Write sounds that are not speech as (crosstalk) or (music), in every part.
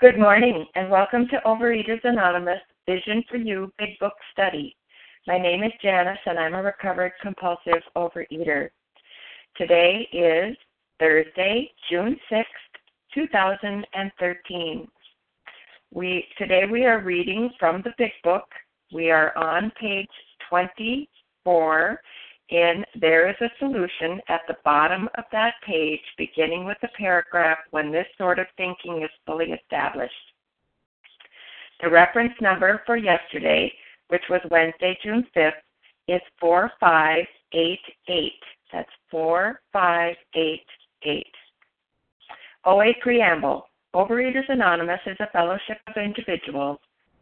Good morning and welcome to Overeaters Anonymous Vision for You Big Book Study. My name is Janice and I'm a recovered compulsive overeater. Today is Thursday, June 6th, 2013. We today we are reading from the Big Book. We are on page 24 in There is a Solution at the bottom of that page, beginning with the paragraph when this sort of thinking is fully established. The reference number for yesterday, which was Wednesday, June 5th, is 4588. That's 4588. OA Preamble Overeaters Anonymous is a fellowship of individuals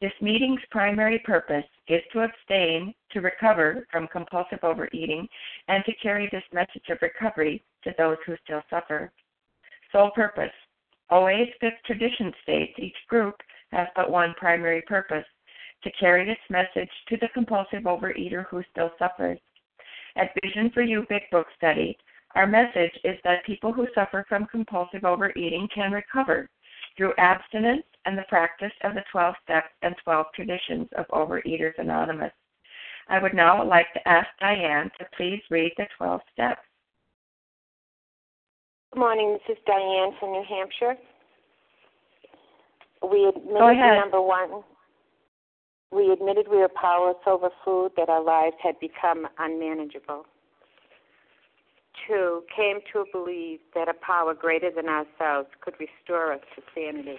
This meeting's primary purpose is to abstain, to recover from compulsive overeating, and to carry this message of recovery to those who still suffer. Sole purpose OA's fifth tradition states each group has but one primary purpose to carry this message to the compulsive overeater who still suffers. At Vision for You Big Book Study, our message is that people who suffer from compulsive overeating can recover through abstinence and the practice of the 12 steps and 12 traditions of Overeaters Anonymous. I would now like to ask Diane to please read the 12 steps. Good morning. This is Diane from New Hampshire. We admitted number one. We admitted we were powerless over food, that our lives had become unmanageable. Two, came to believe that a power greater than ourselves could restore us to sanity.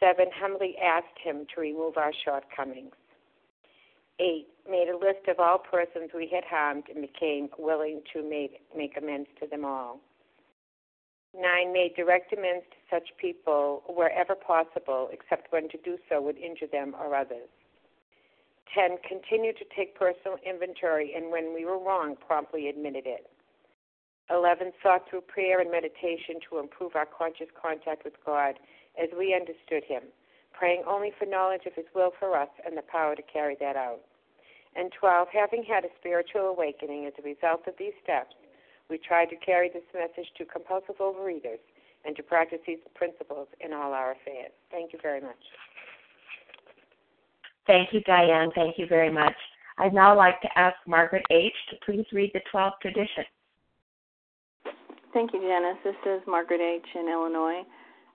7. Humbly asked Him to remove our shortcomings. 8. Made a list of all persons we had harmed and became willing to make, make amends to them all. 9. Made direct amends to such people wherever possible, except when to do so would injure them or others. 10. Continued to take personal inventory and when we were wrong, promptly admitted it. 11. Sought through prayer and meditation to improve our conscious contact with God as we understood Him, praying only for knowledge of His will for us and the power to carry that out. And 12. Having had a spiritual awakening as a result of these steps, we tried to carry this message to compulsive overeaters and to practice these principles in all our affairs. Thank you very much. Thank you, Diane. Thank you very much. I'd now like to ask Margaret H. to please read the 12 traditions. Thank you, Janice. This is Margaret H. in Illinois.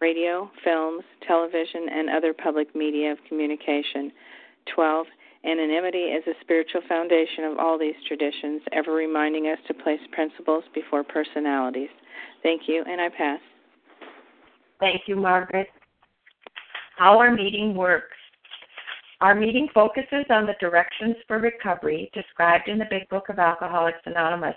radio, films, television, and other public media of communication. 12. Anonymity is a spiritual foundation of all these traditions, ever reminding us to place principles before personalities. Thank you, and I pass. Thank you, Margaret. How our meeting works. Our meeting focuses on the directions for recovery described in the Big Book of Alcoholics Anonymous.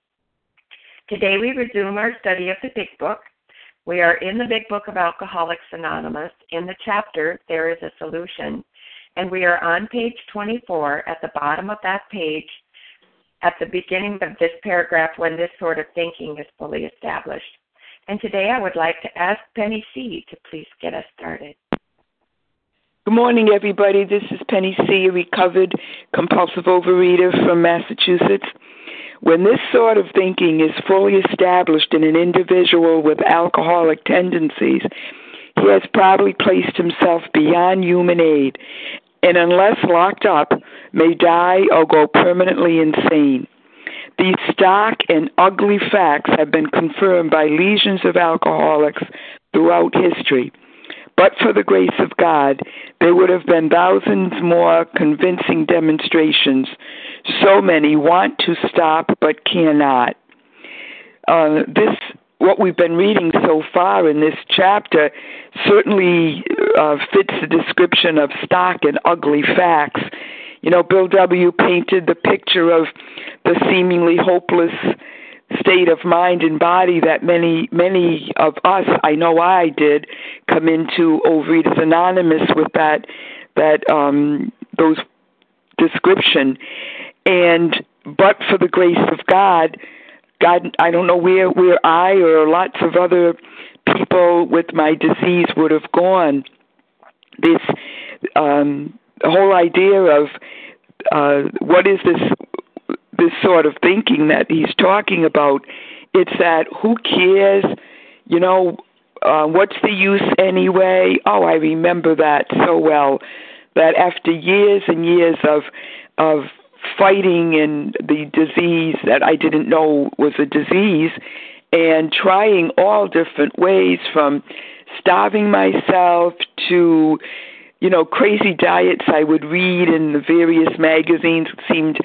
Today we resume our study of the Big Book. We are in the Big Book of Alcoholics Anonymous. In the chapter, There is a Solution. And we are on page 24 at the bottom of that page at the beginning of this paragraph when this sort of thinking is fully established. And today I would like to ask Penny C. to please get us started. Good morning, everybody. This is Penny C., a recovered compulsive overeater from Massachusetts. When this sort of thinking is fully established in an individual with alcoholic tendencies, he has probably placed himself beyond human aid and, unless locked up, may die or go permanently insane. These stark and ugly facts have been confirmed by legions of alcoholics throughout history. But for the grace of God, there would have been thousands more convincing demonstrations. So many want to stop but cannot. Uh, this, what we've been reading so far in this chapter, certainly uh, fits the description of stock and ugly facts. You know, Bill W. painted the picture of the seemingly hopeless state of mind and body that many many of us I know I did come into Overeaters Anonymous with that that um those description. And but for the grace of God God I don't know where where I or lots of other people with my disease would have gone. This um whole idea of uh what is this this sort of thinking that he's talking about. It's that who cares? You know, uh, what's the use anyway? Oh, I remember that so well. That after years and years of of fighting and the disease that I didn't know was a disease, and trying all different ways from starving myself to you know crazy diets I would read in the various magazines it seemed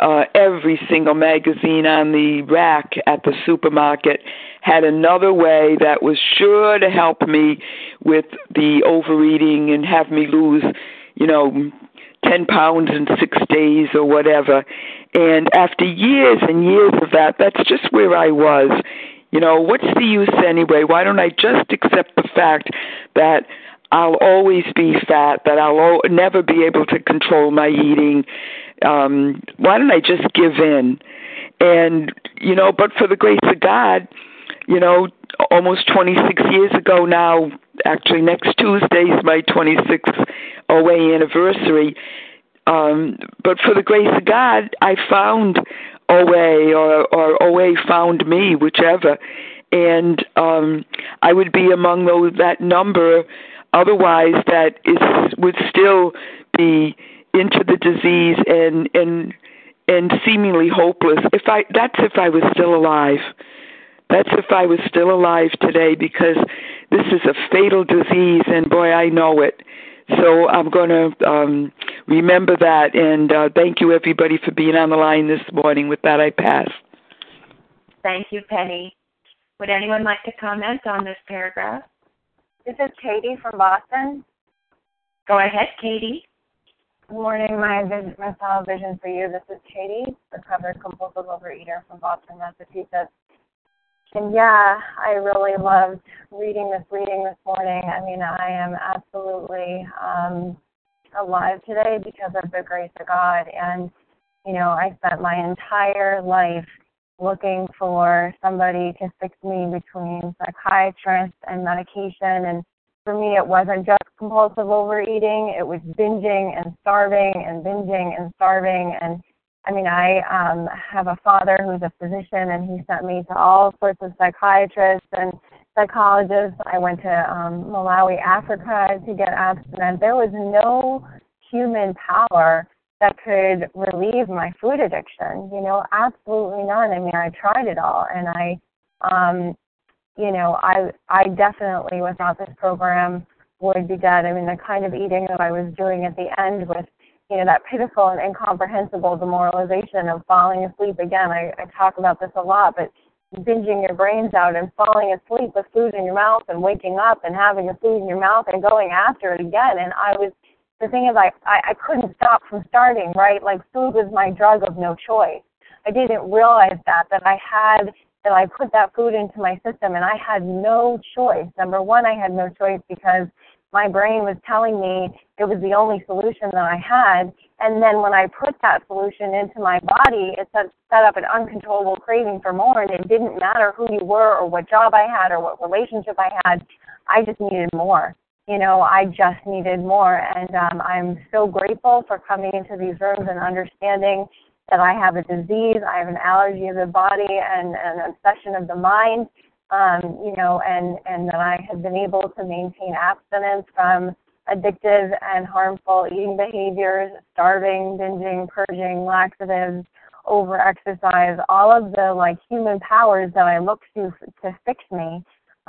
uh, every single magazine on the rack at the supermarket had another way that was sure to help me with the overeating and have me lose, you know, 10 pounds in six days or whatever. And after years and years of that, that's just where I was. You know, what's the use anyway? Why don't I just accept the fact that I'll always be fat, that I'll never be able to control my eating, um, why don't I just give in? And, you know, but for the grace of God, you know, almost 26 years ago now, actually next Tuesday is my 26th OA anniversary. Um, but for the grace of God, I found OA or, or OA found me, whichever. And um, I would be among those that number otherwise that is would still be into the disease and and and seemingly hopeless. If I that's if I was still alive. That's if I was still alive today because this is a fatal disease and boy I know it. So I'm going to um, remember that and uh, thank you everybody for being on the line this morning. With that I pass. Thank you, Penny. Would anyone like to comment on this paragraph? This is Katie from Boston. Go ahead, Katie. Good morning, my vision, my solid vision for you. This is Katie, recovered compulsive overeater from Boston, Massachusetts. And yeah, I really loved reading this reading this morning. I mean, I am absolutely um, alive today because of the grace of God. And, you know, I spent my entire life looking for somebody to fix me between psychiatrist and medication. And for me, it wasn't just compulsive overeating, it was binging and starving and binging and starving. And I mean, I um, have a father who's a physician, and he sent me to all sorts of psychiatrists and psychologists. I went to um, Malawi, Africa to get abstinent. There was no human power that could relieve my food addiction. You know, absolutely none. I mean, I tried it all, and I, um, you know, I I definitely without this program would be dead. I mean, the kind of eating that I was doing at the end with you know, that pitiful and incomprehensible demoralization of falling asleep again. I, I talk about this a lot, but binging your brains out and falling asleep with food in your mouth and waking up and having the food in your mouth and going after it again. And I was, the thing is, I, I, I couldn't stop from starting, right? Like food was my drug of no choice. I didn't realize that, that I had, that I put that food into my system and I had no choice. Number one, I had no choice because my brain was telling me it was the only solution that I had. And then when I put that solution into my body, it set, set up an uncontrollable craving for more. And it didn't matter who you were or what job I had or what relationship I had. I just needed more. You know, I just needed more. And um, I'm so grateful for coming into these rooms and understanding that I have a disease, I have an allergy of the body and an obsession of the mind um, you know, and, and that I have been able to maintain abstinence from addictive and harmful eating behaviors, starving, binging, purging, laxatives, over exercise, all of the like human powers that I look to to fix me,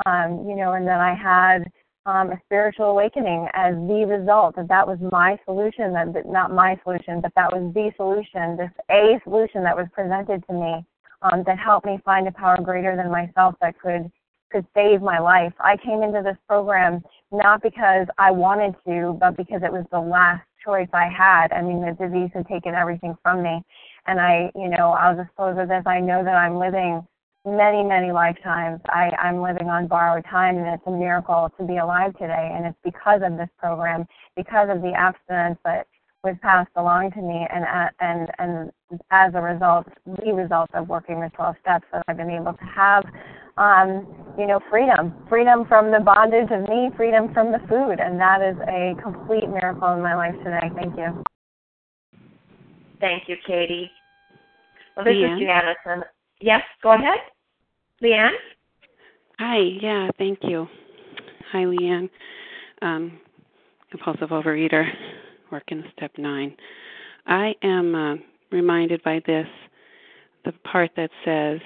um, you know, and then I had um, a spiritual awakening as the result that that was my solution, that not my solution, but that was the solution, this a solution that was presented to me um, that helped me find a power greater than myself that could could save my life. I came into this program not because I wanted to, but because it was the last choice I had. I mean, the disease had taken everything from me, and I, you know, I'll just close with this. I know that I'm living many, many lifetimes. I, I'm living on borrowed time, and it's a miracle to be alive today. And it's because of this program, because of the abstinence that was passed along to me, and and and as a result, the result of working the 12 steps, that I've been able to have, um, you know, freedom, freedom from the bondage of me, freedom from the food, and that is a complete miracle in my life today. Thank you. Thank you, Katie. Well, this Leanne? is Janice. Yes, go ahead, Leanne. Hi. Yeah. Thank you. Hi, Leanne. Um, compulsive overeater work in step nine. I am uh, reminded by this, the part that says,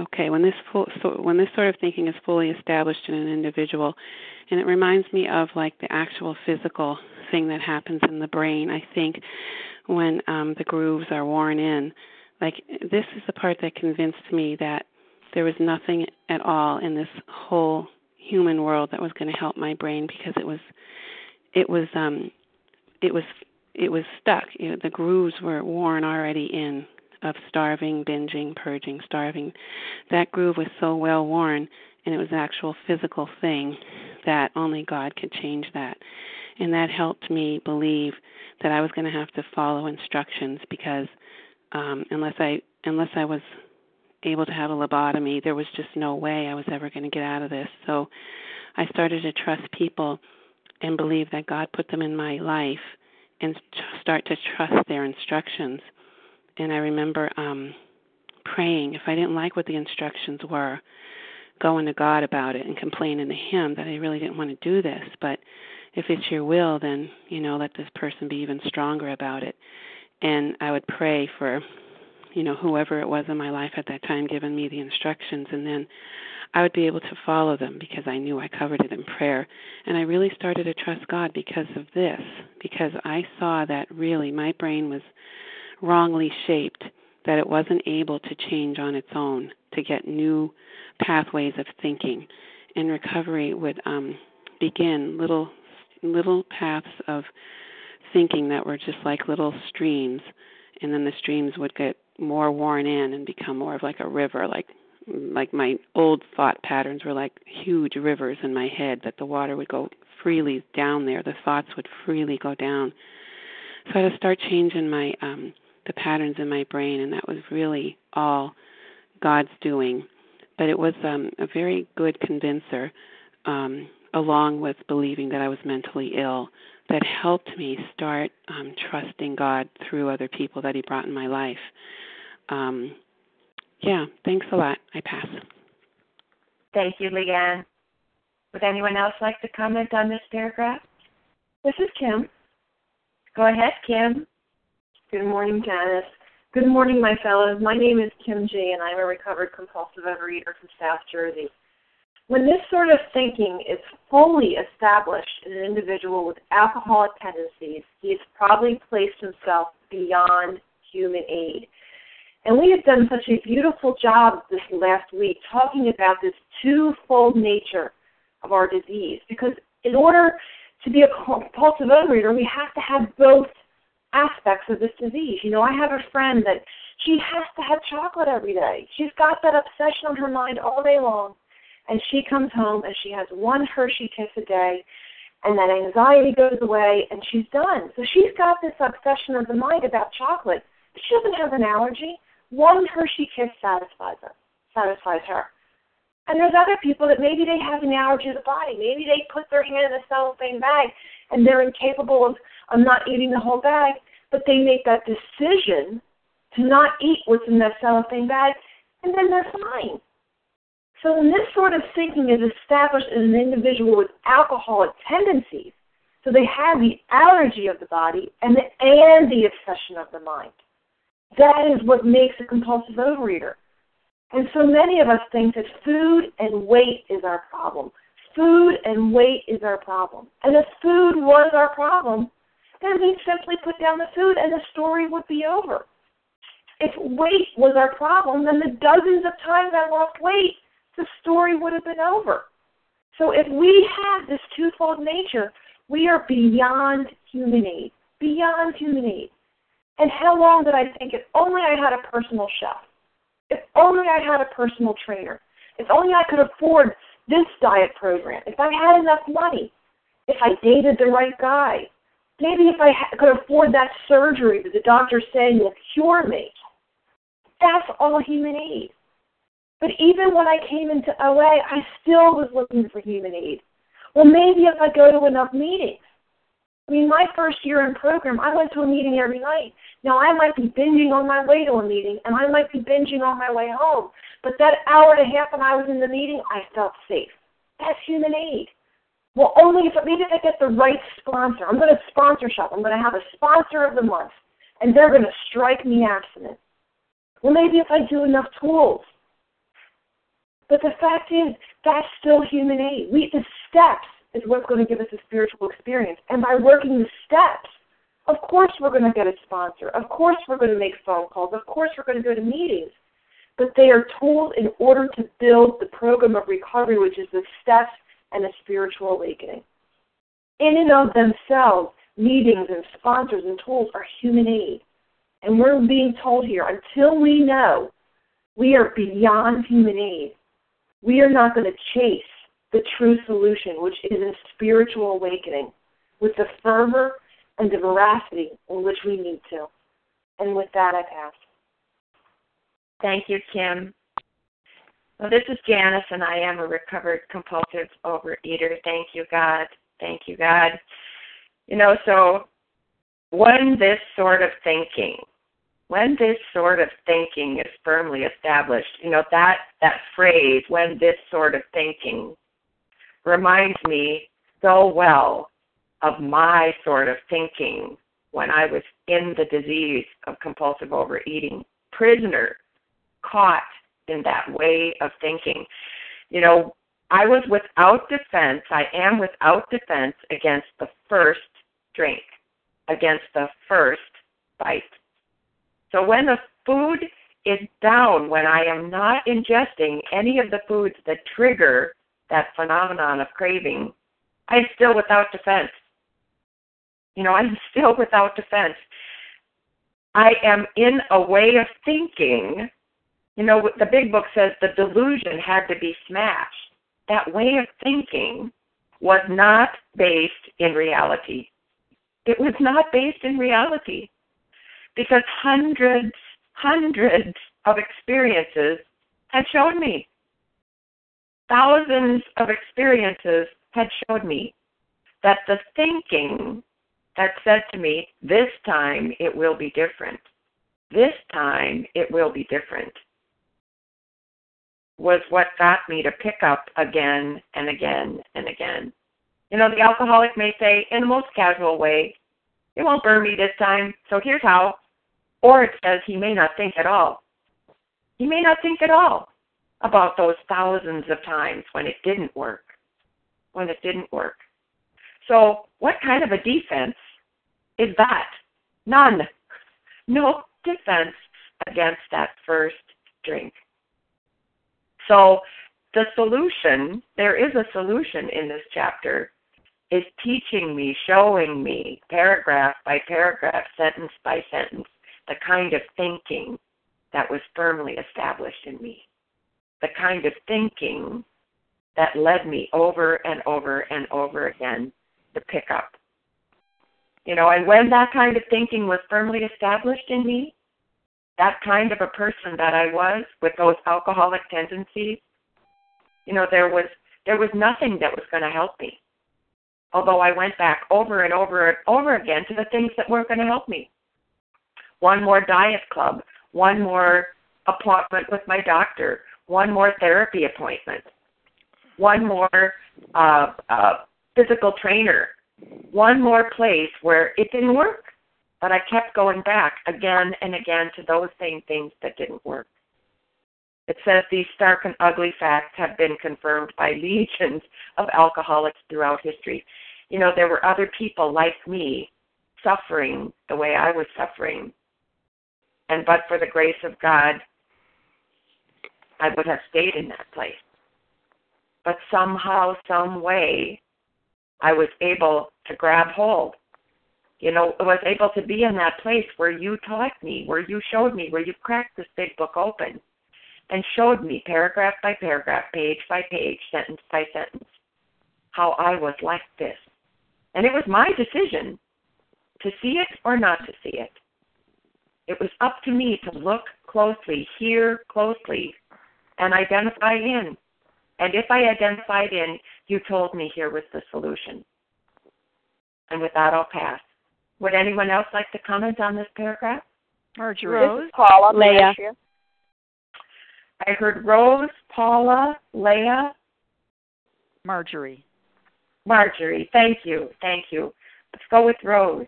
okay, when this full, so when this sort of thinking is fully established in an individual, and it reminds me of like the actual physical thing that happens in the brain. I think when um, the grooves are worn in, like this is the part that convinced me that there was nothing at all in this whole human world that was going to help my brain because it was it was um it was it was stuck. You know, the grooves were worn already in of starving, binging, purging, starving. That groove was so well worn, and it was an actual physical thing that only God could change that. And that helped me believe that I was going to have to follow instructions because um, unless I unless I was able to have a lobotomy, there was just no way I was ever going to get out of this. So I started to trust people and believe that God put them in my life and start to trust their instructions. And I remember um praying if I didn't like what the instructions were, going to God about it and complaining to him that I really didn't want to do this, but if it's your will then, you know, let this person be even stronger about it. And I would pray for you know whoever it was in my life at that time giving me the instructions and then I would be able to follow them because I knew I covered it in prayer. And I really started to trust God because of this, because I saw that really my brain was wrongly shaped that it wasn't able to change on its own to get new pathways of thinking. And recovery would um, begin little little paths of thinking that were just like little streams, and then the streams would get more worn in and become more of like a river, like like my old thought patterns were like huge rivers in my head that the water would go freely down there. The thoughts would freely go down. So i had to start changing my um the patterns in my brain and that was really all god's doing. But it was um a very good convincer um along with believing that i was mentally ill that helped me start um trusting god through other people that he brought in my life um yeah, thanks a lot. I pass. Thank you, Leanne. Would anyone else like to comment on this paragraph? This is Kim. Go ahead, Kim. Good morning, Janice. Good morning, my fellows. My name is Kim G, and I'm a recovered compulsive overeater from South Jersey. When this sort of thinking is fully established in an individual with alcoholic tendencies, he has probably placed himself beyond human aid. And we have done such a beautiful job this last week talking about this twofold nature of our disease. Because in order to be a compulsive overeater, we have to have both aspects of this disease. You know, I have a friend that she has to have chocolate every day. She's got that obsession on her mind all day long. And she comes home and she has one Hershey kiss a day, and that anxiety goes away, and she's done. So she's got this obsession of the mind about chocolate. She doesn't have an allergy. One Hershey kiss satisfies her, satisfies her. And there's other people that maybe they have an allergy to the body. Maybe they put their hand in a cellophane bag and they're incapable of, of not eating the whole bag, but they make that decision to not eat what's in that cellophane bag, and then they're fine. So when this sort of thinking is established in an individual with alcoholic tendencies, so they have the allergy of the body and the, and the obsession of the mind. That is what makes a compulsive overeater. And so many of us think that food and weight is our problem. Food and weight is our problem. And if food was our problem, then we'd simply put down the food and the story would be over. If weight was our problem, then the dozens of times I lost weight, the story would have been over. So if we have this twofold nature, we are beyond human aid. Beyond human aid. And how long did I think if only I had a personal chef? If only I had a personal trainer. If only I could afford this diet program. If I had enough money. If I dated the right guy. Maybe if I could afford that surgery that the doctor's saying will cure me. That's all human aid. But even when I came into OA, I still was looking for human aid. Well, maybe if I go to enough meetings. I mean, my first year in program, I went to a meeting every night. Now, I might be binging on my way to a meeting, and I might be binging on my way home. But that hour and a half when I was in the meeting, I felt safe. That's human aid. Well, only if maybe I get the right sponsor. I'm going to sponsor shop. I'm going to have a sponsor of the month, and they're going to strike me abstinent. Well, maybe if I do enough tools. But the fact is, that's still human aid. We the steps is what's going to give us a spiritual experience. And by working the steps, of course we're going to get a sponsor. Of course we're going to make phone calls. Of course we're going to go to meetings. But they are tools in order to build the program of recovery, which is the steps and a spiritual awakening. In and of themselves, meetings and sponsors and tools are human aid. And we're being told here until we know we are beyond human aid, we are not going to chase the true solution, which is a spiritual awakening, with the fervor and the veracity in which we need to. And with that, I pass. Thank you, Kim. Well, this is Janice, and I am a recovered compulsive overeater. Thank you, God. Thank you, God. You know, so when this sort of thinking, when this sort of thinking is firmly established, you know, that, that phrase, when this sort of thinking reminds me so well of my sort of thinking when I was in the disease of compulsive overeating, prisoner, caught in that way of thinking. You know, I was without defense, I am without defense against the first drink, against the first bite. So when the food is down when I am not ingesting any of the foods that trigger that phenomenon of craving, I'm still without defense. You know, I'm still without defense. I am in a way of thinking. You know, the big book says the delusion had to be smashed. That way of thinking was not based in reality. It was not based in reality because hundreds, hundreds of experiences had shown me. Thousands of experiences had showed me that the thinking that said to me, this time it will be different, this time it will be different, was what got me to pick up again and again and again. You know, the alcoholic may say, in the most casual way, it won't burn me this time, so here's how. Or it says he may not think at all. He may not think at all about those thousands of times when it didn't work. When it didn't work. So, what kind of a defense is that? None. No defense against that first drink. So, the solution, there is a solution in this chapter, is teaching me, showing me, paragraph by paragraph, sentence by sentence, the kind of thinking that was firmly established in me. The kind of thinking that led me over and over and over again to pick up. You know, and when that kind of thinking was firmly established in me, that kind of a person that I was with those alcoholic tendencies, you know, there was there was nothing that was going to help me. Although I went back over and over and over again to the things that weren't going to help me. One more diet club, one more appointment with my doctor, one more therapy appointment, one more uh, uh, physical trainer, one more place where it didn't work. But I kept going back again and again to those same things that didn't work. It says these stark and ugly facts have been confirmed by (laughs) legions of alcoholics throughout history. You know, there were other people like me suffering the way I was suffering. And but for the grace of God, I would have stayed in that place. But somehow, some way, I was able to grab hold. You know, I was able to be in that place where you taught me, where you showed me, where you cracked this big book open and showed me paragraph by paragraph, page by page, sentence by sentence, how I was like this. And it was my decision to see it or not to see it. It was up to me to look closely, hear closely, and identify in. And if I identified in, you told me here was the solution. And with that, I'll pass. Would anyone else like to comment on this paragraph? Marjorie. Rose. Paula. Leah. I heard Rose, Paula, Leah, Marjorie. Marjorie. Thank you. Thank you. Let's go with Rose.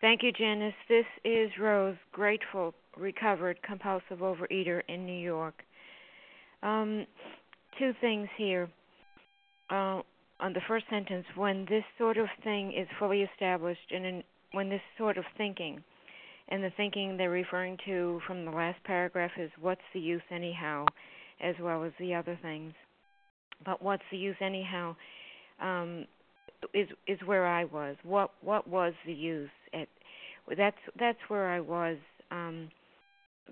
Thank you, Janice. This is Rose, grateful, recovered, compulsive overeater in New York. Um, two things here. Uh, on the first sentence, when this sort of thing is fully established, and in, when this sort of thinking, and the thinking they're referring to from the last paragraph is what's the use anyhow, as well as the other things. But what's the use anyhow um, is is where I was. What what was the use? At that's that's where I was. Um,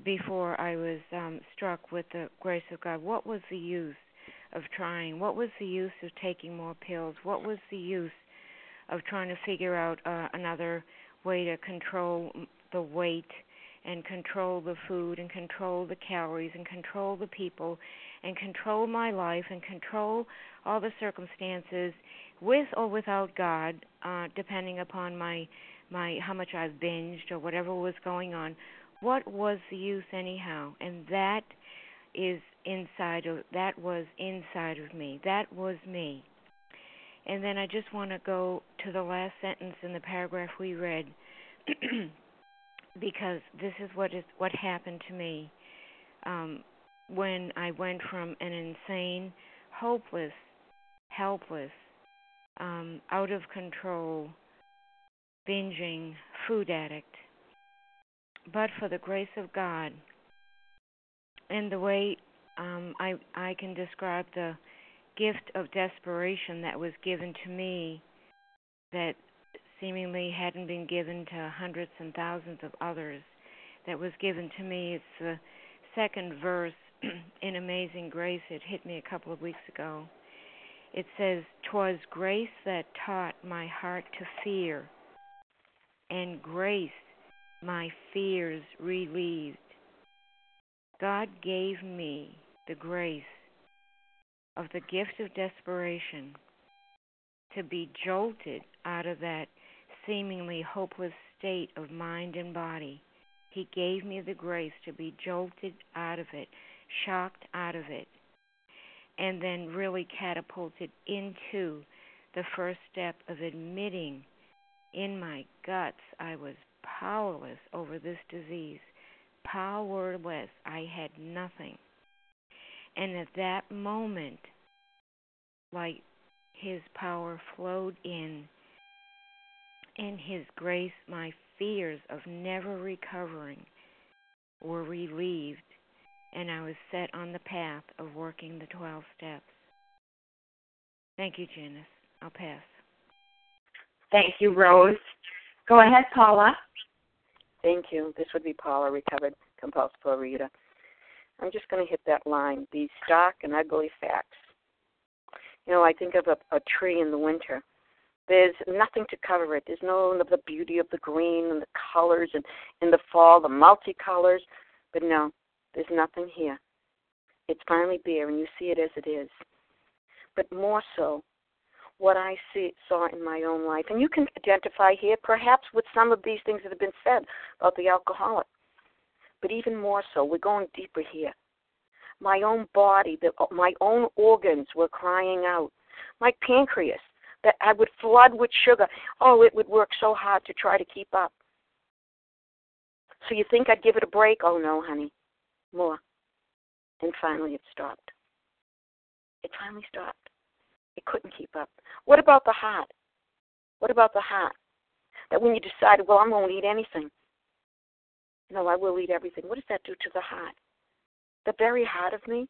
before I was um, struck with the grace of God. What was the use of trying? What was the use of taking more pills? What was the use of trying to figure out uh, another way to control the weight and control the food and control the calories and control the people and control my life and control all the circumstances with or without God, uh, depending upon my my how much I've binged or whatever was going on what was the use anyhow? And that is inside of that was inside of me. That was me. And then I just want to go to the last sentence in the paragraph we read (clears throat) because this is what is what happened to me um, when I went from an insane, hopeless, helpless, um, out of control, binging food addict but for the grace of God and the way um, I I can describe the gift of desperation that was given to me that seemingly hadn't been given to hundreds and thousands of others that was given to me. It's the second verse (clears throat) in Amazing Grace. It hit me a couple of weeks ago. It says, "Twas grace that taught my heart to fear, and grace my fears relieved." God gave me the grace of the gift of desperation to be jolted out of that seemingly hopeless state of mind and body. He gave me the grace to be jolted out of it, shocked out of it, and then really catapulted into the first step of admitting in my guts I was powerless over this disease. Powerless. I had nothing. And at that moment, like his power flowed in, and his grace, my fears of never recovering were relieved, and I was set on the path of working the 12 steps. Thank you, Janice. I'll pass. Thank you, Rose. Go ahead, Paula. Thank you. This would be Paula, recovered compulsive overeater. I'm just going to hit that line these stark and ugly facts. You know, I think of a, a tree in the winter. There's nothing to cover it. There's no the beauty of the green and the colors, and in the fall the multicolors. But no, there's nothing here. It's finally bare, and you see it as it is. But more so, what I see, saw in my own life, and you can identify here perhaps with some of these things that have been said about the alcoholic. But even more so, we're going deeper here. My own body, the, uh, my own organs were crying out. My pancreas, that I would flood with sugar. Oh, it would work so hard to try to keep up. So you think I'd give it a break? Oh no, honey, more. And finally, it stopped. It finally stopped. It couldn't keep up. What about the heart? What about the heart? That when you decide, well, I won't eat anything. No, I will eat everything. What does that do to the heart? The very heart of me,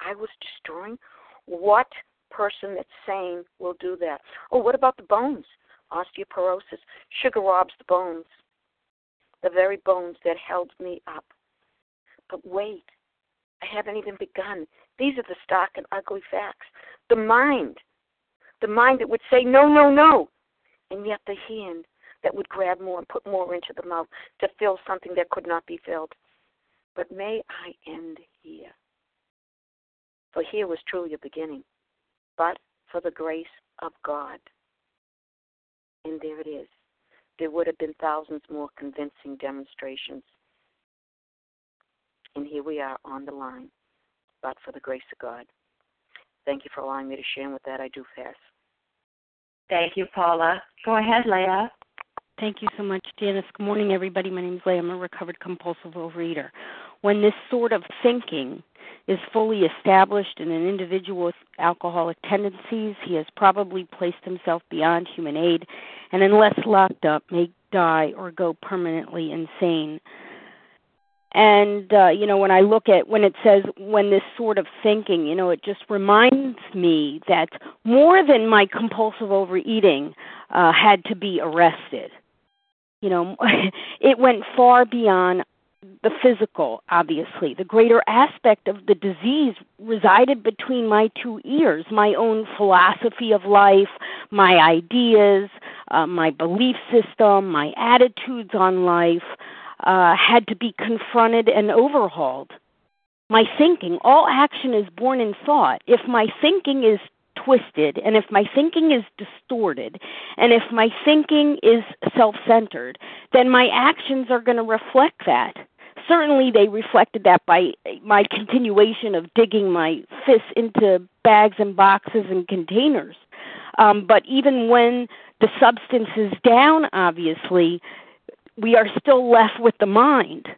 I was destroying. What person that's sane will do that? Oh, what about the bones? Osteoporosis. Sugar robs the bones, the very bones that held me up. But wait, I haven't even begun. These are the stark and ugly facts. The mind, the mind that would say, no, no, no, and yet the hand that would grab more and put more into the mouth to fill something that could not be filled. But may I end here. For here was truly a beginning, but for the grace of God. And there it is. There would have been thousands more convincing demonstrations. And here we are on the line, but for the grace of God. Thank you for allowing me to share. And with that, I do pass. Thank you, Paula. Go ahead, Leah. Thank you so much, Janice. Good morning, everybody. My name is Leah. I'm a recovered compulsive overeater. When this sort of thinking is fully established in an individual with alcoholic tendencies, he has probably placed himself beyond human aid and, unless locked up, may die or go permanently insane. And, uh, you know, when I look at when it says when this sort of thinking, you know, it just reminds me that more than my compulsive overeating uh, had to be arrested. You know (laughs) it went far beyond the physical obviously. The greater aspect of the disease resided between my two ears my own philosophy of life my ideas uh, my belief system my attitudes on life uh, had to be confronted and overhauled my thinking all action is born in thought if my thinking is twisted and if my thinking is distorted and if my thinking is self centered, then my actions are going to reflect that. Certainly, they reflected that by my continuation of digging my fists into bags and boxes and containers. Um, but even when the substance is down, obviously, we are still left with the mind.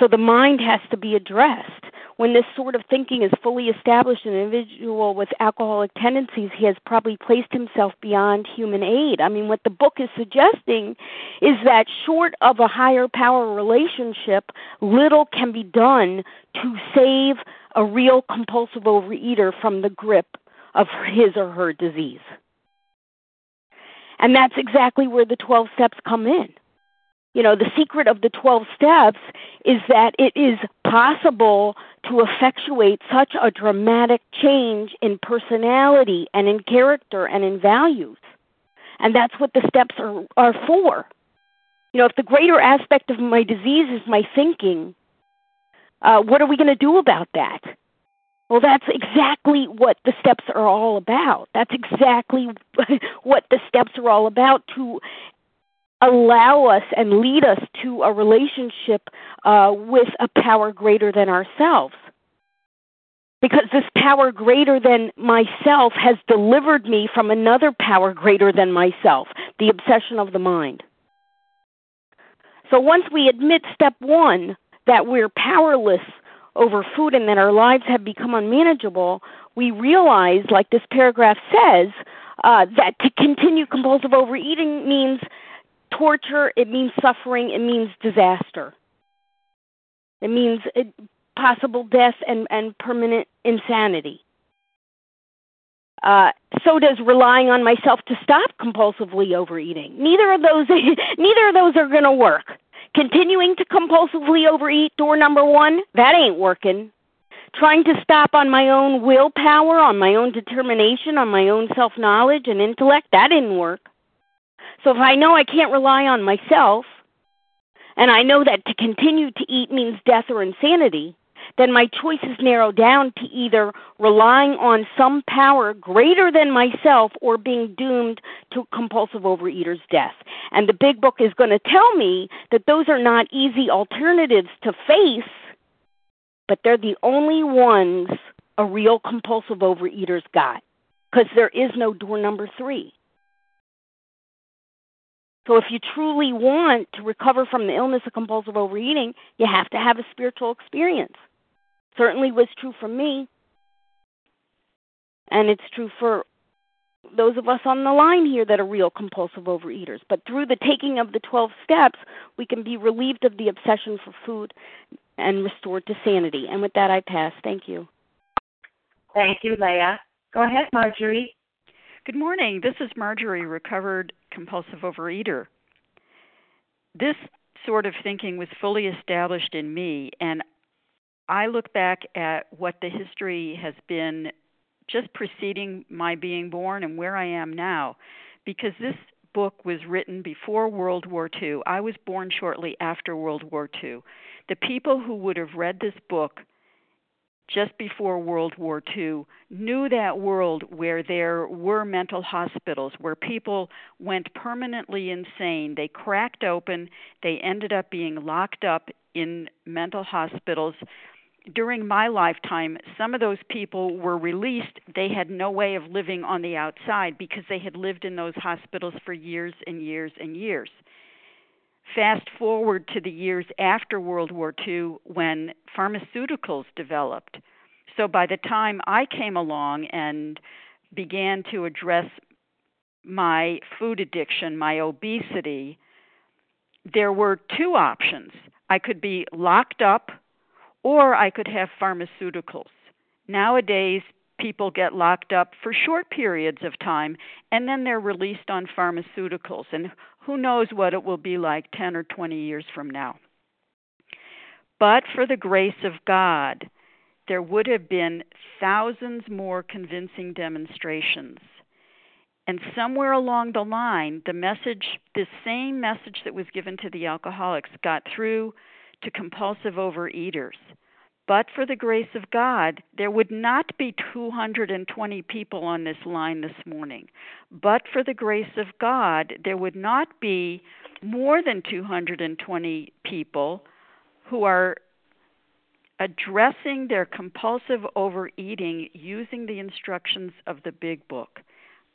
So the mind has to be addressed when this sort of thinking is fully established an individual with alcoholic tendencies, he has probably placed himself beyond human aid. I mean, what the book is suggesting is that short of a higher power relationship, little can be done to save a real compulsive overeater from the grip of his or her disease. And that's exactly where the 12 steps come in you know, the secret of the 12 steps is that it is possible to effectuate such a dramatic change in personality and in character and in values. And that's what the steps are, are for. You know, if the greater aspect of my disease is my thinking, uh, what are we going to do about that? Well, that's exactly what the steps are all about. That's exactly (laughs) what the steps are all about to allow us and lead us to a relationship uh, with a power greater than ourselves. Because this power greater than myself has delivered me from another power greater than myself, the obsession of the mind. So once we admit step one, that we're powerless over food and that our lives have become unmanageable, we realize, like this paragraph says, uh, that to continue compulsive overeating means torture, it means suffering, it means disaster. It means possible death and, and permanent insanity. Uh, so does relying on myself to stop compulsively overeating. Neither of those, (laughs) neither of those are going to work. Continuing to compulsively overeat, door number one, that ain't working. Trying to stop on my own willpower, on my own determination, on my own self knowledge and intellect, that didn't work. So if I know I can't rely on myself, and I know that to continue to eat means death or insanity, then my choices narrow down to either relying on some power greater than myself or being doomed to compulsive overeater's death. And the big book is going to tell me that those are not easy alternatives to face, but they're the only ones a real compulsive overeater's got. Because there is no door number three. So if you truly want to recover from the illness of compulsive overeating, you have to have a spiritual experience. Certainly was true for me. And it's true for those of us on the line here that are real compulsive overeaters. But through the taking of the 12 steps, we can be relieved of the obsession for food and restored to sanity. And with that, I pass. Thank you. Thank you, Leah. Go ahead, Marjorie. Good morning. This is Marjorie, recovered compulsive overeater. This sort of thinking was fully established in me, and I look back at what the history has been just preceding my being born and where I am now, because this book was written before World War II. I was born shortly after World War II. The people who would have read this book just before World War II knew that world where there were mental hospitals, where people went permanently insane. They cracked open, they ended up being locked up in mental hospitals. During my lifetime, some of those people were released. They had no way of living on the outside because they had lived in those hospitals for years and years and years fast forward to the years after World War II when pharmaceuticals developed. So by the time I came along and began to address my food addiction, my obesity, there were two options. I could be locked up or I could have pharmaceuticals. Nowadays, people get locked up for short periods of time and then they're released on pharmaceuticals. And who knows what it will be like 10 or 20 years from now. But for the grace of God, there would have been thousands more convincing demonstrations. And somewhere along the line, the message, the same message that was given to the alcoholics, got through to compulsive overeaters. But for the grace of God, there would not be 220 people on this line this morning. But for the grace of God, there would not be more than 220 people who are addressing their compulsive overeating using the instructions of the big book.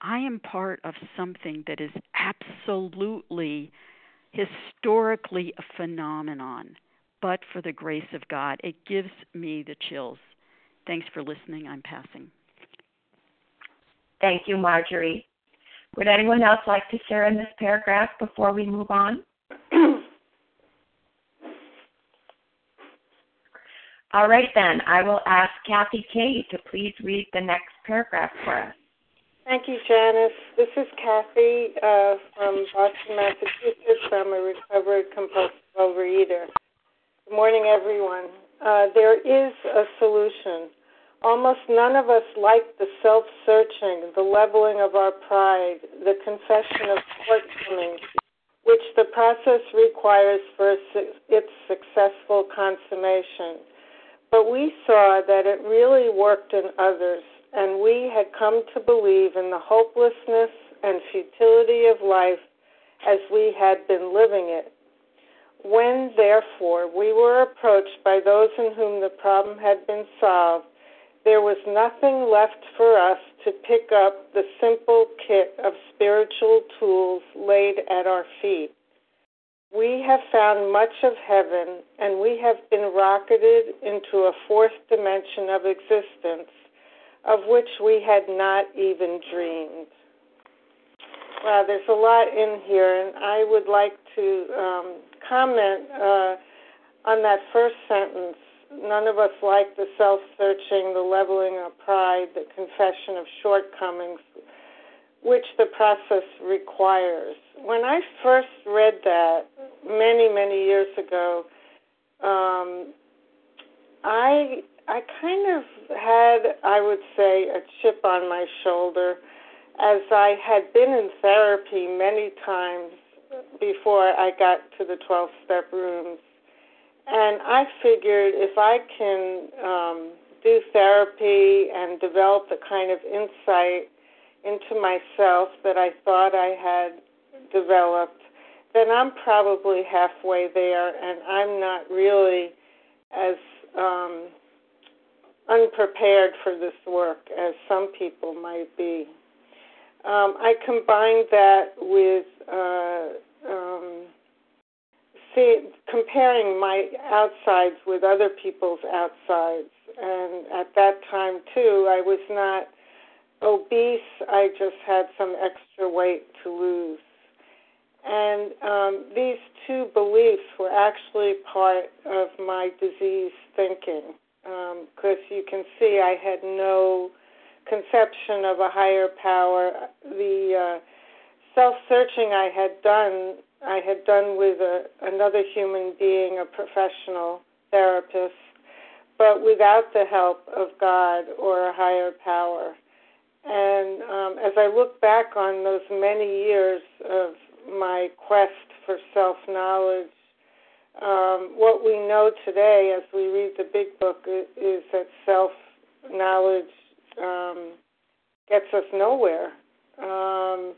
I am part of something that is absolutely historically a phenomenon but for the grace of God. It gives me the chills. Thanks for listening. I'm passing. Thank you, Marjorie. Would anyone else like to share in this paragraph before we move on? (clears throat) All right, then. I will ask Kathy Kay to please read the next paragraph for us. Thank you, Janice. This is Kathy uh, from Boston, Massachusetts. I'm a recovered compulsive overeater. Good morning, everyone. Uh, there is a solution. Almost none of us like the self searching, the leveling of our pride, the confession of shortcomings, which the process requires for its successful consummation. But we saw that it really worked in others, and we had come to believe in the hopelessness and futility of life as we had been living it. When, therefore, we were approached by those in whom the problem had been solved, there was nothing left for us to pick up the simple kit of spiritual tools laid at our feet. We have found much of heaven, and we have been rocketed into a fourth dimension of existence of which we had not even dreamed. Wow, there's a lot in here, and I would like to um, comment uh, on that first sentence. None of us like the self searching, the leveling of pride, the confession of shortcomings, which the process requires. When I first read that many, many years ago, um, I I kind of had, I would say, a chip on my shoulder as I had been in therapy many times before I got to the 12 step rooms. And I figured if I can um, do therapy and develop the kind of insight into myself that I thought I had developed, then I'm probably halfway there, and I'm not really as um, unprepared for this work as some people might be. Um, I combined that with uh, um, see, comparing my outsides with other people's outsides. And at that time, too, I was not obese, I just had some extra weight to lose. And um, these two beliefs were actually part of my disease thinking because um, you can see I had no conception of a higher power. The uh, self searching I had done, I had done with a, another human being, a professional therapist, but without the help of God or a higher power. And um, as I look back on those many years of my quest for self knowledge, um, what we know today as we read the big book is, is that self knowledge um, gets us nowhere. Um,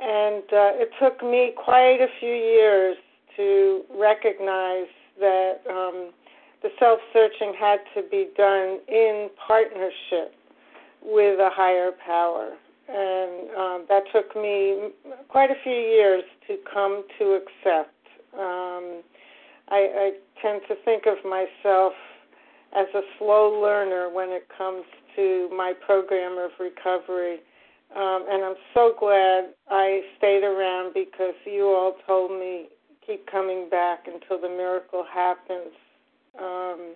and uh, it took me quite a few years to recognize that um, the self searching had to be done in partnership with a higher power. And um, that took me quite a few years to come to accept. Um, I, I tend to think of myself as a slow learner when it comes to my program of recovery. Um, and I'm so glad I stayed around because you all told me keep coming back until the miracle happens. Um,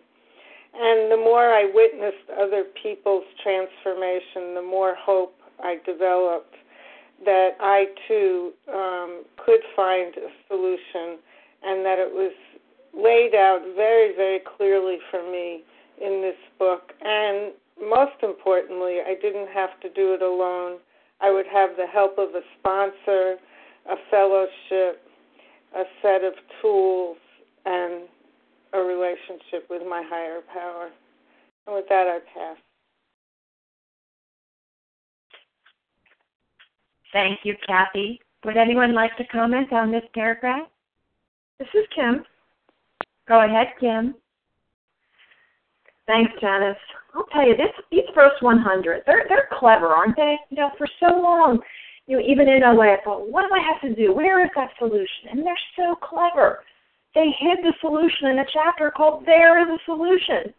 and the more I witnessed other people's transformation, the more hope I developed that I too um, could find a solution and that it was laid out very, very clearly for me in this book. And most importantly, I didn't have to do it alone. I would have the help of a sponsor, a fellowship, a set of tools, and a relationship with my higher power. And with that, I pass. Thank you, Kathy. Would anyone like to comment on this paragraph? This is Kim. Go ahead, Kim. Thanks, Janice. I'll tell you, this these first 100, they're they're clever, aren't they? You know, for so long, you know, even in OA, I thought, what do I have to do? Where is that solution? And they're so clever. They hid the solution in a chapter called There is a Solution.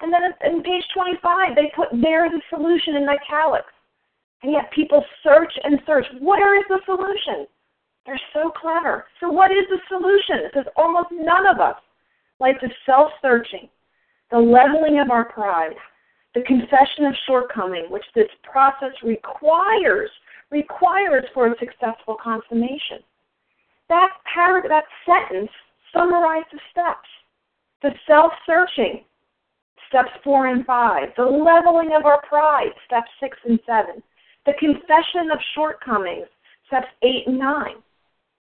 And then in page 25, they put There is a Solution in italics. And yet people search and search. Where is the solution? They're so clever. So what is the solution? Because almost none of us like the self-searching, the leveling of our pride, the confession of shortcoming, which this process requires, requires for a successful consummation. That par- that sentence summarizes steps. The self-searching, steps four and five. The leveling of our pride, steps six and seven. The confession of shortcomings, steps eight and nine.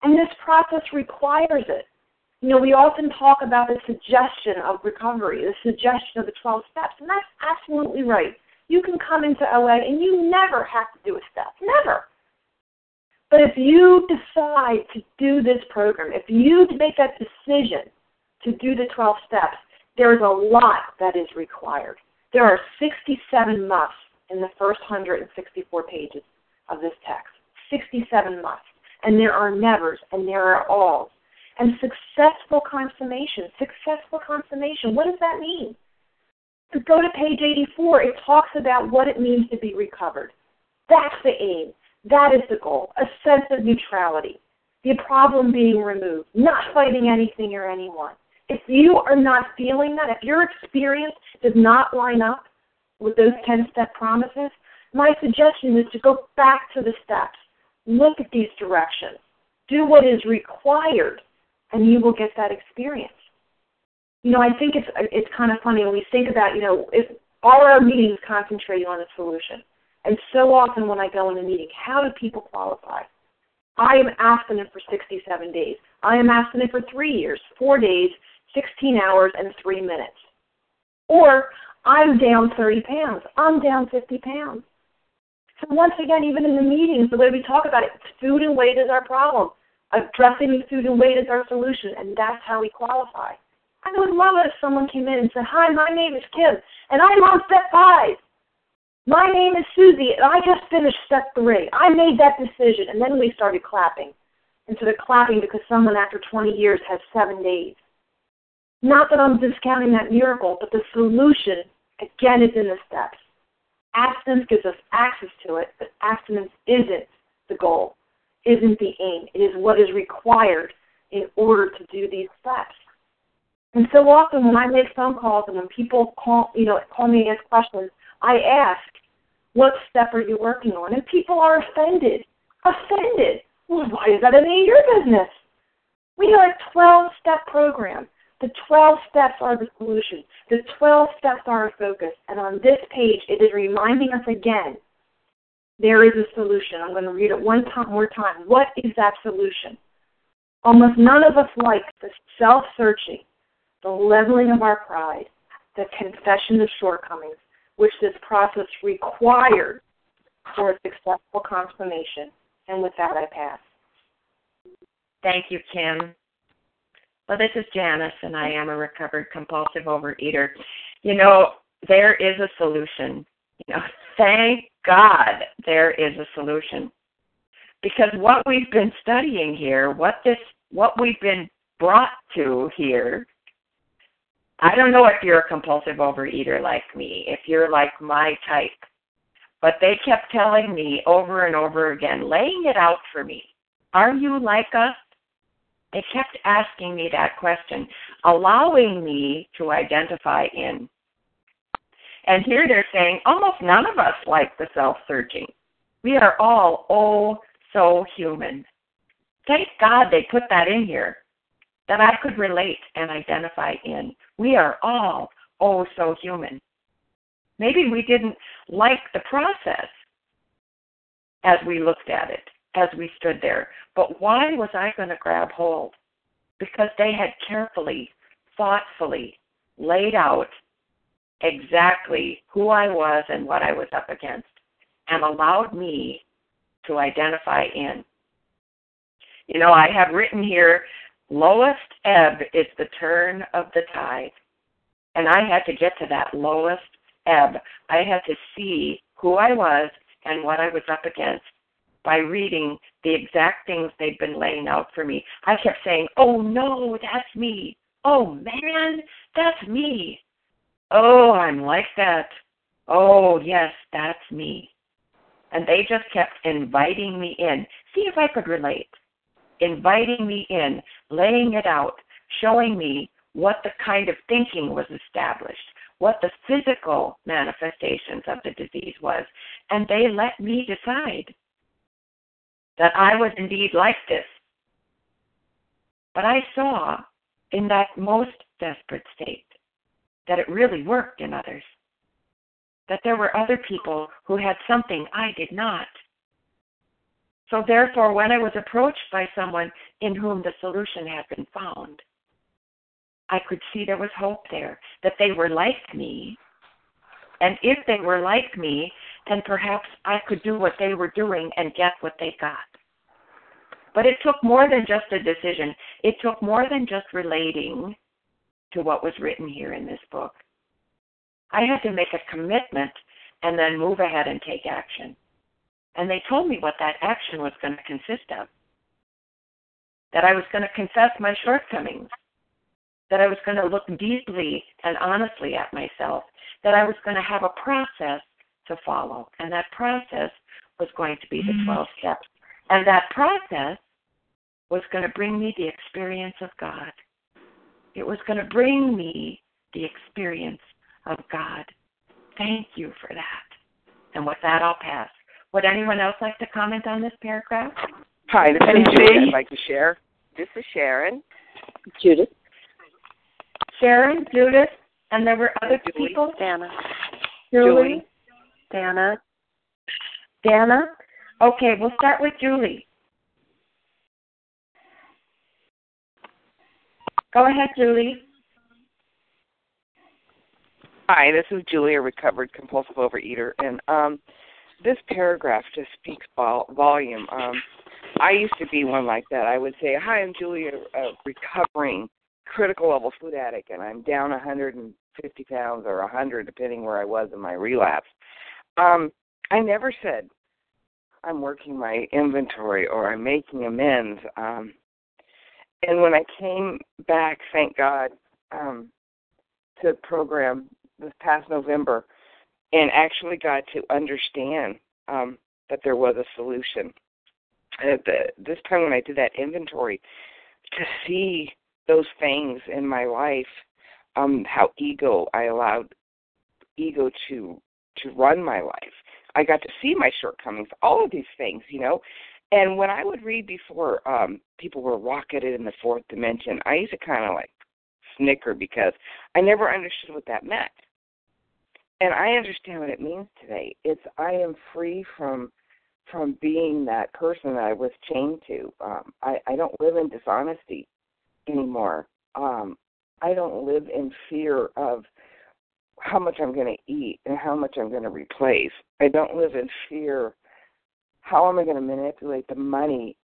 And this process requires it. You know, we often talk about the suggestion of recovery, the suggestion of the 12 steps, and that's absolutely right. You can come into OA and you never have to do a step. Never. But if you decide to do this program, if you make that decision to do the 12 steps, there's a lot that is required. There are 67 musts in the first 164 pages of this text. 67 musts. And there are nevers and there are alls and successful consummation. Successful consummation. What does that mean? To go to page 84, it talks about what it means to be recovered. That's the aim. That is the goal. A sense of neutrality. The problem being removed. Not fighting anything or anyone. If you are not feeling that, if your experience does not line up with those 10 step promises, my suggestion is to go back to the steps. Look at these directions. Do what is required and you will get that experience. You know, I think it's it's kind of funny when we think about, you know, if all our meetings concentrate on a solution. And so often when I go in a meeting, how do people qualify? I am abstinent for 67 days. I am abstinent for three years, four days, 16 hours, and three minutes. Or I'm down 30 pounds. I'm down 50 pounds. So once again, even in the meetings, the way we talk about it, food and weight is our problem addressing the student weight is our solution, and that's how we qualify. I would love it if someone came in and said, Hi, my name is Kim, and I'm on step five. My name is Susie, and I just finished step three. I made that decision. And then we started clapping. and Instead of clapping because someone after 20 years has seven days. Not that I'm discounting that miracle, but the solution, again, is in the steps. Abstinence gives us access to it, but abstinence isn't the goal isn't the aim. It is what is required in order to do these steps. And so often when I make phone calls and when people call, you know, call me and ask questions, I ask, what step are you working on? And people are offended. Offended. Well, why is that any of your business? We are a 12 step program. The 12 steps are the solution. The 12 steps are our focus. And on this page, it is reminding us again there is a solution. I'm going to read it one time more time. What is that solution? Almost none of us like the self searching, the leveling of our pride, the confession of shortcomings, which this process requires for a successful consummation. And with that, I pass. Thank you, Kim. Well, this is Janice, and I am a recovered compulsive overeater. You know, there is a solution. You know, (laughs) thank God there is a solution. Because what we've been studying here, what this what we've been brought to here, I don't know if you're a compulsive overeater like me, if you're like my type, but they kept telling me over and over again, laying it out for me. Are you like us? They kept asking me that question, allowing me to identify in and here they're saying almost none of us like the self searching. We are all oh so human. Thank God they put that in here that I could relate and identify in. We are all oh so human. Maybe we didn't like the process as we looked at it, as we stood there. But why was I going to grab hold? Because they had carefully, thoughtfully laid out exactly who I was and what I was up against and allowed me to identify in. You know, I have written here lowest ebb is the turn of the tide. And I had to get to that lowest ebb. I had to see who I was and what I was up against by reading the exact things they'd been laying out for me. I kept saying, Oh no, that's me. Oh man, that's me. Oh, I'm like that. Oh, yes, that's me. And they just kept inviting me in. See if I could relate. Inviting me in, laying it out, showing me what the kind of thinking was established, what the physical manifestations of the disease was, and they let me decide that I was indeed like this. But I saw in that most desperate state that it really worked in others, that there were other people who had something I did not. So, therefore, when I was approached by someone in whom the solution had been found, I could see there was hope there, that they were like me. And if they were like me, then perhaps I could do what they were doing and get what they got. But it took more than just a decision, it took more than just relating to what was written here in this book. I had to make a commitment and then move ahead and take action. And they told me what that action was going to consist of that I was going to confess my shortcomings, that I was going to look deeply and honestly at myself, that I was going to have a process to follow. And that process was going to be the mm-hmm. 12 steps. And that process was going to bring me the experience of God. It was going to bring me the experience of God. Thank you for that. And with that, I'll pass. Would anyone else like to comment on this paragraph? Hi, this is Judy. I'd like to share. This is Sharon. Judith. Sharon, Judith, and there were other Julie. people. Dana. Julie. Julie. Dana. Dana. Okay, we'll start with Julie. Go ahead, Julie. Hi, this is Julie, recovered compulsive overeater, and um, this paragraph just speaks vol- volume. Um, I used to be one like that. I would say, "Hi, I'm Julie, a recovering critical level food addict, and I'm down 150 pounds or 100, depending where I was in my relapse." Um, I never said I'm working my inventory or I'm making amends. Um, and when I came back, thank God, um, to the program this past November, and actually got to understand um, that there was a solution. At the, this time when I did that inventory, to see those things in my life, um, how ego I allowed ego to to run my life. I got to see my shortcomings, all of these things, you know, and when I would read before um people were rocketed in the fourth dimension, I used to kind of like snicker because I never understood what that meant. And I understand what it means today. It's I am free from from being that person that I was chained to. Um I I don't live in dishonesty anymore. Um I don't live in fear of how much I'm going to eat and how much I'm going to replace. I don't live in fear how am I going to manipulate the money?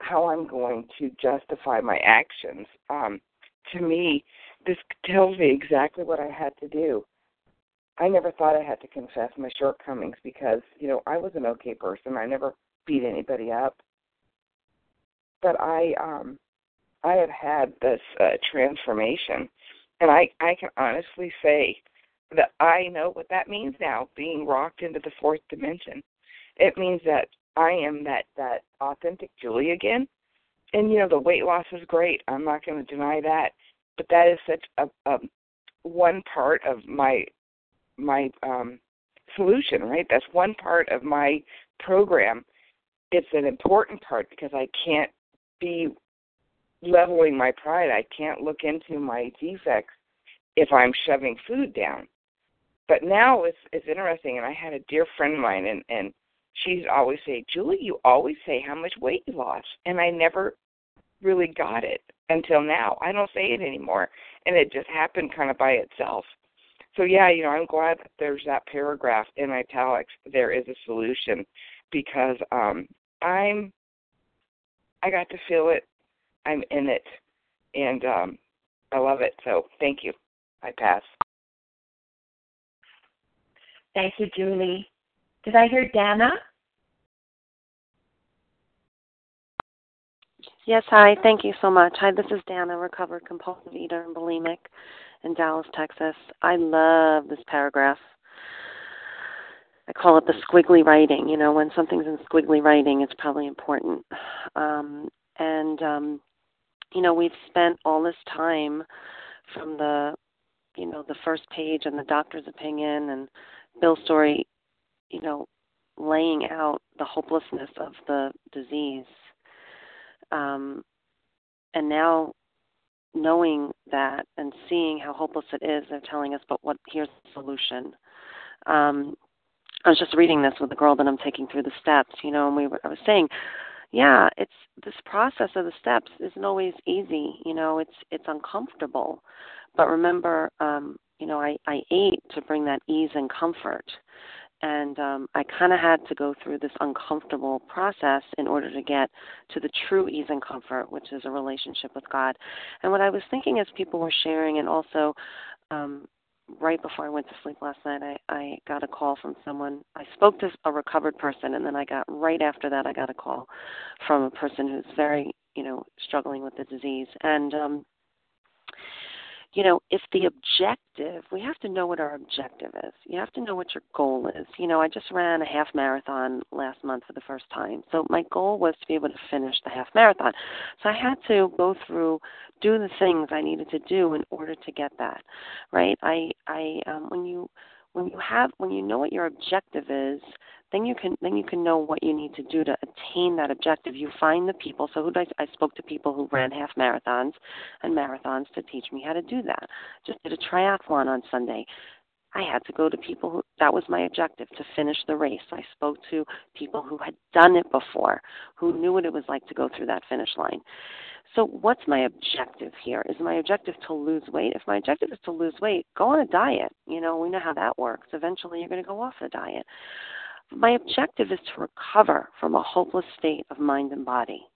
How I'm going to justify my actions? Um, to me, this tells me exactly what I had to do. I never thought I had to confess my shortcomings because, you know, I was an okay person. I never beat anybody up. But I um I have had this uh, transformation and I I can honestly say that I know what that means now being rocked into the fourth dimension it means that I am that that authentic Julie again. And you know, the weight loss is great. I'm not going to deny that, but that is such a, a one part of my my um solution, right? That's one part of my program. It's an important part because I can't be leveling my pride. I can't look into my defects if I'm shoving food down. But now it's it's interesting and I had a dear friend of mine and and she'd always say, Julie, you always say how much weight you lost. And I never really got it until now. I don't say it anymore. And it just happened kind of by itself. So, yeah, you know, I'm glad that there's that paragraph in italics. There is a solution because um, I'm, I got to feel it. I'm in it. And um, I love it. So, thank you. I pass. Thank you, Julie. Did I hear Dana? Yes, hi. Thank you so much. Hi, this is Dana, recovered compulsive eater and bulimic in Dallas, Texas. I love this paragraph. I call it the squiggly writing. You know, when something's in squiggly writing, it's probably important. Um, and um, you know, we've spent all this time from the, you know, the first page and the doctor's opinion and Bill's story, you know, laying out the hopelessness of the disease. Um, and now knowing that and seeing how hopeless it is, they're telling us, but what here's the solution. Um, I was just reading this with the girl that I'm taking through the steps, you know, and we were, I was saying, yeah, it's this process of the steps isn't always easy, you know, it's it's uncomfortable. But remember, um, you know, I, I ate to bring that ease and comfort. And um, I kind of had to go through this uncomfortable process in order to get to the true ease and comfort, which is a relationship with God. And what I was thinking as people were sharing, and also um, right before I went to sleep last night, I, I got a call from someone. I spoke to a recovered person, and then I got right after that, I got a call from a person who's very, you know, struggling with the disease. And um, you know, if the objective, we have to know what our objective is. You have to know what your goal is. You know, I just ran a half marathon last month for the first time. So my goal was to be able to finish the half marathon. So I had to go through do the things I needed to do in order to get that. Right? I I um when you when you have when you know what your objective is then you can then you can know what you need to do to attain that objective. You find the people. So who I, I spoke to people who ran half marathons and marathons to teach me how to do that. Just did a triathlon on Sunday. I had to go to people who that was my objective to finish the race. I spoke to people who had done it before, who knew what it was like to go through that finish line. So what's my objective here? Is my objective to lose weight? If my objective is to lose weight, go on a diet. You know, we know how that works. Eventually you're going to go off the diet. My objective is to recover from a hopeless state of mind and body.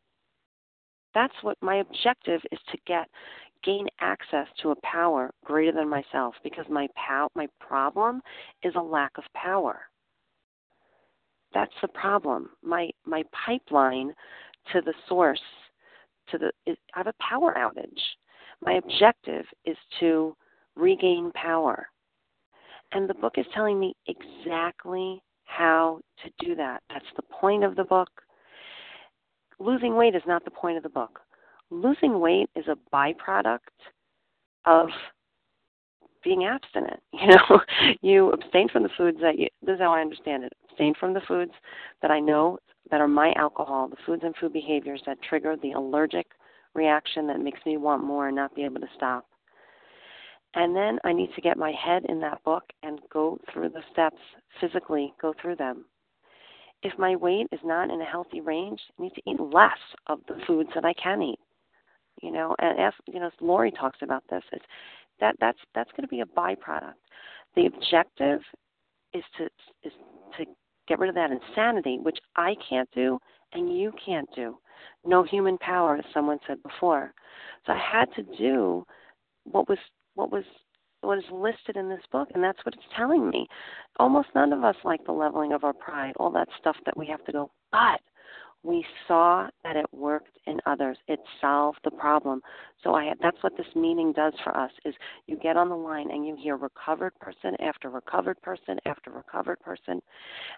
That's what my objective is to get gain access to a power greater than myself because my pow- my problem is a lack of power. That's the problem. My my pipeline to the source to the is, I have a power outage. My objective is to regain power. And the book is telling me exactly how to do that. That's the point of the book. Losing weight is not the point of the book. Losing weight is a byproduct of being abstinent. (laughs) You know, you abstain from the foods that you. This is how I understand it. Abstain from the foods that I know that are my alcohol, the foods and food behaviors that trigger the allergic reaction that makes me want more and not be able to stop. And then I need to get my head in that book and go through the steps physically, go through them. If my weight is not in a healthy range, I need to eat less of the foods that I can eat. You know, and as you know, Lori talks about this. It's that that's that's going to be a byproduct. The objective is to is to get rid of that insanity, which I can't do and you can't do. No human power, as someone said before. So I had to do what was what was what is listed in this book and that's what it's telling me. Almost none of us like the leveling of our pride all that stuff that we have to go but we saw that it worked in others. It solved the problem. So i that's what this meeting does for us is you get on the line and you hear recovered person after recovered person after recovered person.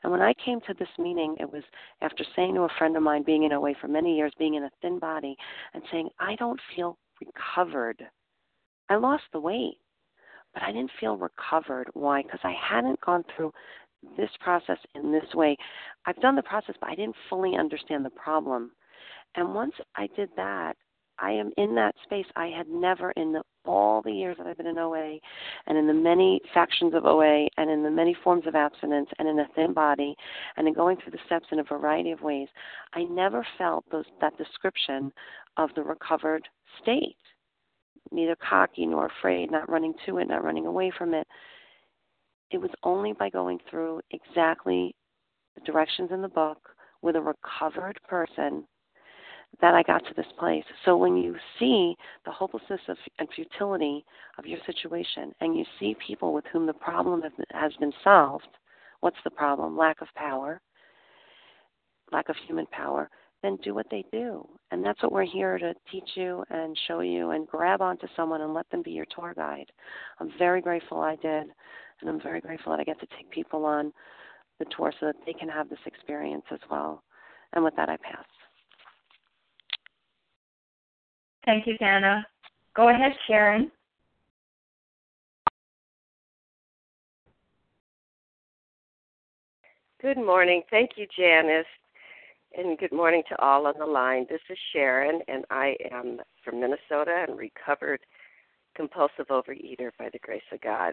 And when i came to this meeting it was after saying to a friend of mine being in oa for many years being in a thin body and saying i don't feel recovered I lost the weight, but I didn't feel recovered. Why? Because I hadn't gone through this process in this way. I've done the process, but I didn't fully understand the problem. And once I did that, I am in that space. I had never, in the, all the years that I've been in OA, and in the many factions of OA, and in the many forms of abstinence, and in a thin body, and in going through the steps in a variety of ways, I never felt those, that description of the recovered state neither cocky nor afraid, not running to it, not running away from it. It was only by going through exactly the directions in the book with a recovered person that I got to this place. So when you see the hopelessness of, and futility of your situation, and you see people with whom the problem has been solved, what's the problem? Lack of power, lack of human power. Then do what they do. And that's what we're here to teach you and show you and grab onto someone and let them be your tour guide. I'm very grateful I did, and I'm very grateful that I get to take people on the tour so that they can have this experience as well. And with that, I pass. Thank you, Dana. Go ahead, Sharon. Good morning. Thank you, Janice. And good morning to all on the line. This is Sharon, and I am from Minnesota and recovered compulsive overeater by the grace of God.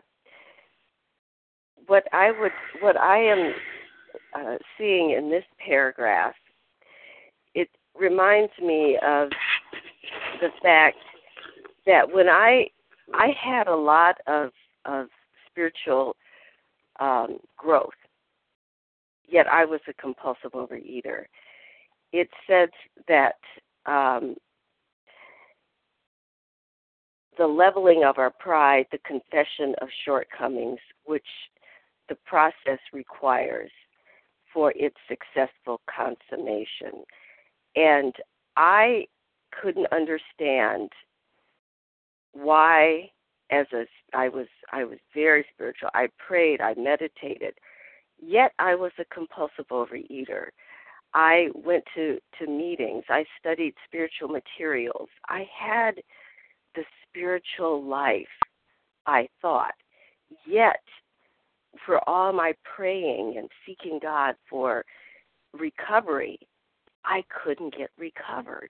What I would, what I am uh, seeing in this paragraph, it reminds me of the fact that when I, I had a lot of of spiritual um, growth, yet I was a compulsive overeater it says that um, the leveling of our pride, the confession of shortcomings, which the process requires for its successful consummation. And I couldn't understand why as a I was I was very spiritual. I prayed, I meditated, yet I was a compulsive overeater. I went to, to meetings. I studied spiritual materials. I had the spiritual life, I thought. Yet, for all my praying and seeking God for recovery, I couldn't get recovered.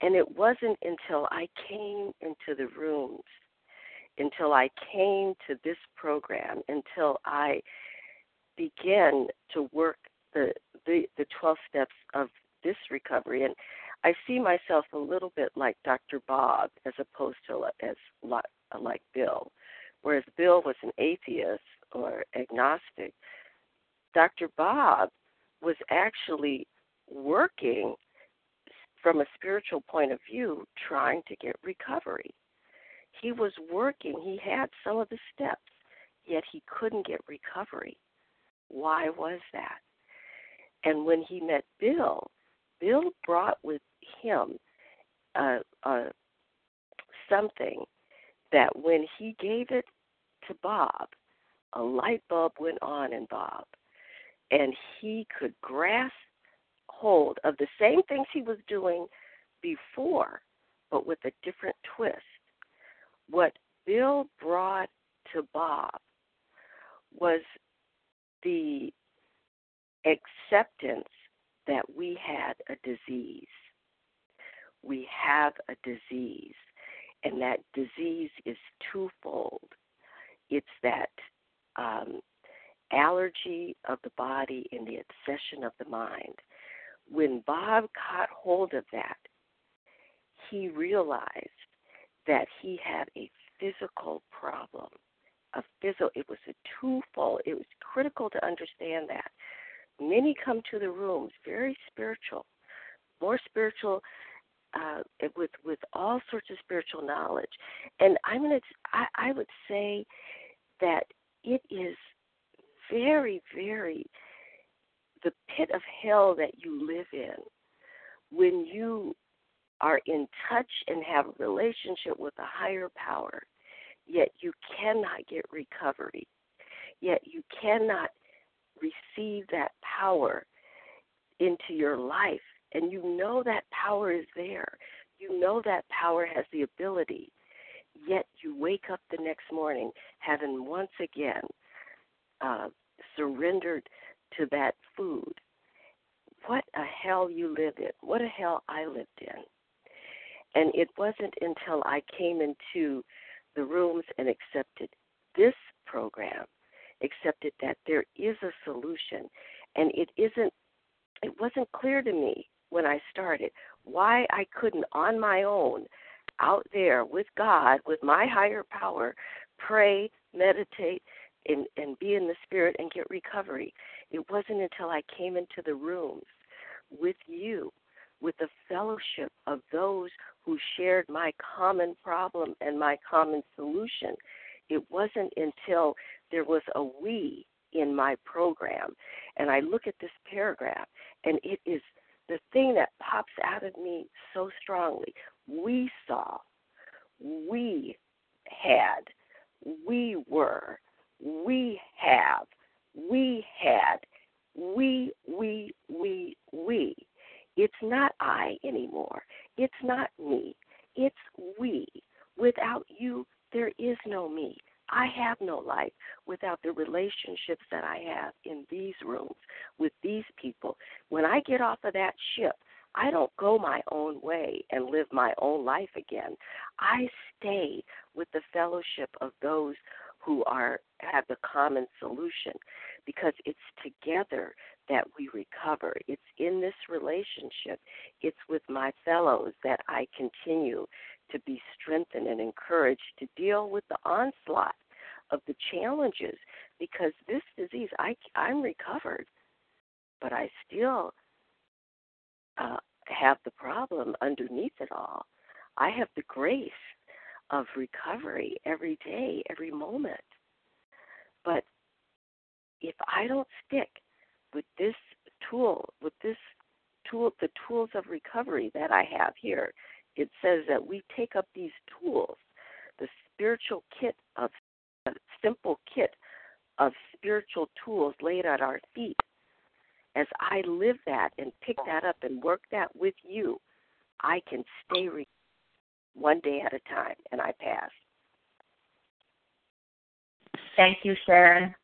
And it wasn't until I came into the rooms, until I came to this program, until I began to work the the the 12 steps of this recovery and I see myself a little bit like Dr. Bob as opposed to as like Bill. Whereas Bill was an atheist or agnostic, Dr. Bob was actually working from a spiritual point of view trying to get recovery. He was working, he had some of the steps, yet he couldn't get recovery. Why was that? And when he met Bill, Bill brought with him uh, uh, something that when he gave it to Bob, a light bulb went on in Bob, and he could grasp hold of the same things he was doing before, but with a different twist. What Bill brought to Bob was the acceptance that we had a disease. We have a disease, and that disease is twofold. It's that um, allergy of the body and the obsession of the mind. When Bob caught hold of that, he realized that he had a physical problem. A physical, it was a twofold. It was critical to understand that Many come to the rooms very spiritual, more spiritual uh, with with all sorts of spiritual knowledge, and I'm gonna I, I would say that it is very very the pit of hell that you live in when you are in touch and have a relationship with a higher power, yet you cannot get recovery, yet you cannot receive that power into your life and you know that power is there. You know that power has the ability. Yet you wake up the next morning having once again uh, surrendered to that food. What a hell you live in. What a hell I lived in. And it wasn't until I came into the rooms and accepted this program accepted that there is a solution. And it isn't it wasn't clear to me when I started why I couldn't on my own out there with God with my higher power pray meditate and and be in the spirit and get recovery. It wasn't until I came into the rooms with you with the fellowship of those who shared my common problem and my common solution. It wasn't until there was a we in my program. And I look at this paragraph, and it is the thing that pops out of me so strongly we saw, we had, we were, we have, we had, we, we, we, we. It's not I anymore. It's not me. It's we. Without you, there is no me. I have no life without the relationships that I have in these rooms with these people. When I get off of that ship, I don't go my own way and live my own life again. I stay with the fellowship of those who are have the common solution because it's together that we recover. It's in this relationship, it's with my fellows that I continue to be strengthened and encouraged to deal with the onslaught of the challenges because this disease I I'm recovered but I still uh, have the problem underneath it all. I have the grace of recovery every day, every moment. But if I don't stick with this tool, with this tool, the tools of recovery that I have here, it says that we take up these tools, the spiritual kit of a simple kit of spiritual tools laid at our feet. As I live that and pick that up and work that with you, I can stay re- one day at a time, and I pass. Thank you, Sharon.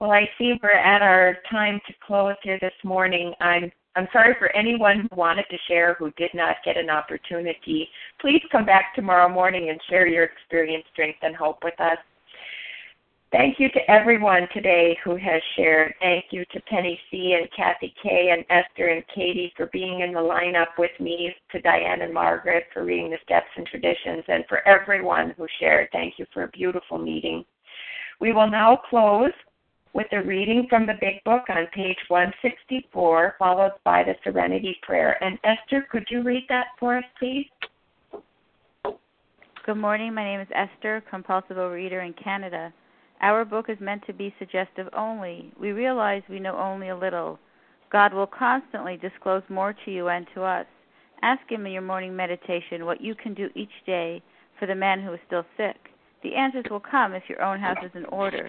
Well, I see we're at our time to close here this morning. I'm I'm sorry for anyone who wanted to share who did not get an opportunity. Please come back tomorrow morning and share your experience, strength, and hope with us. Thank you to everyone today who has shared. Thank you to Penny C and Kathy K and Esther and Katie for being in the lineup with me, to Diane and Margaret for reading the steps and traditions, and for everyone who shared. Thank you for a beautiful meeting. We will now close with a reading from the Big Book on page 164, followed by the Serenity Prayer. And Esther, could you read that for us, please? Good morning. My name is Esther, compulsive reader in Canada. Our book is meant to be suggestive only. We realize we know only a little. God will constantly disclose more to you and to us. Ask Him in your morning meditation what you can do each day for the man who is still sick. The answers will come if your own house is in order.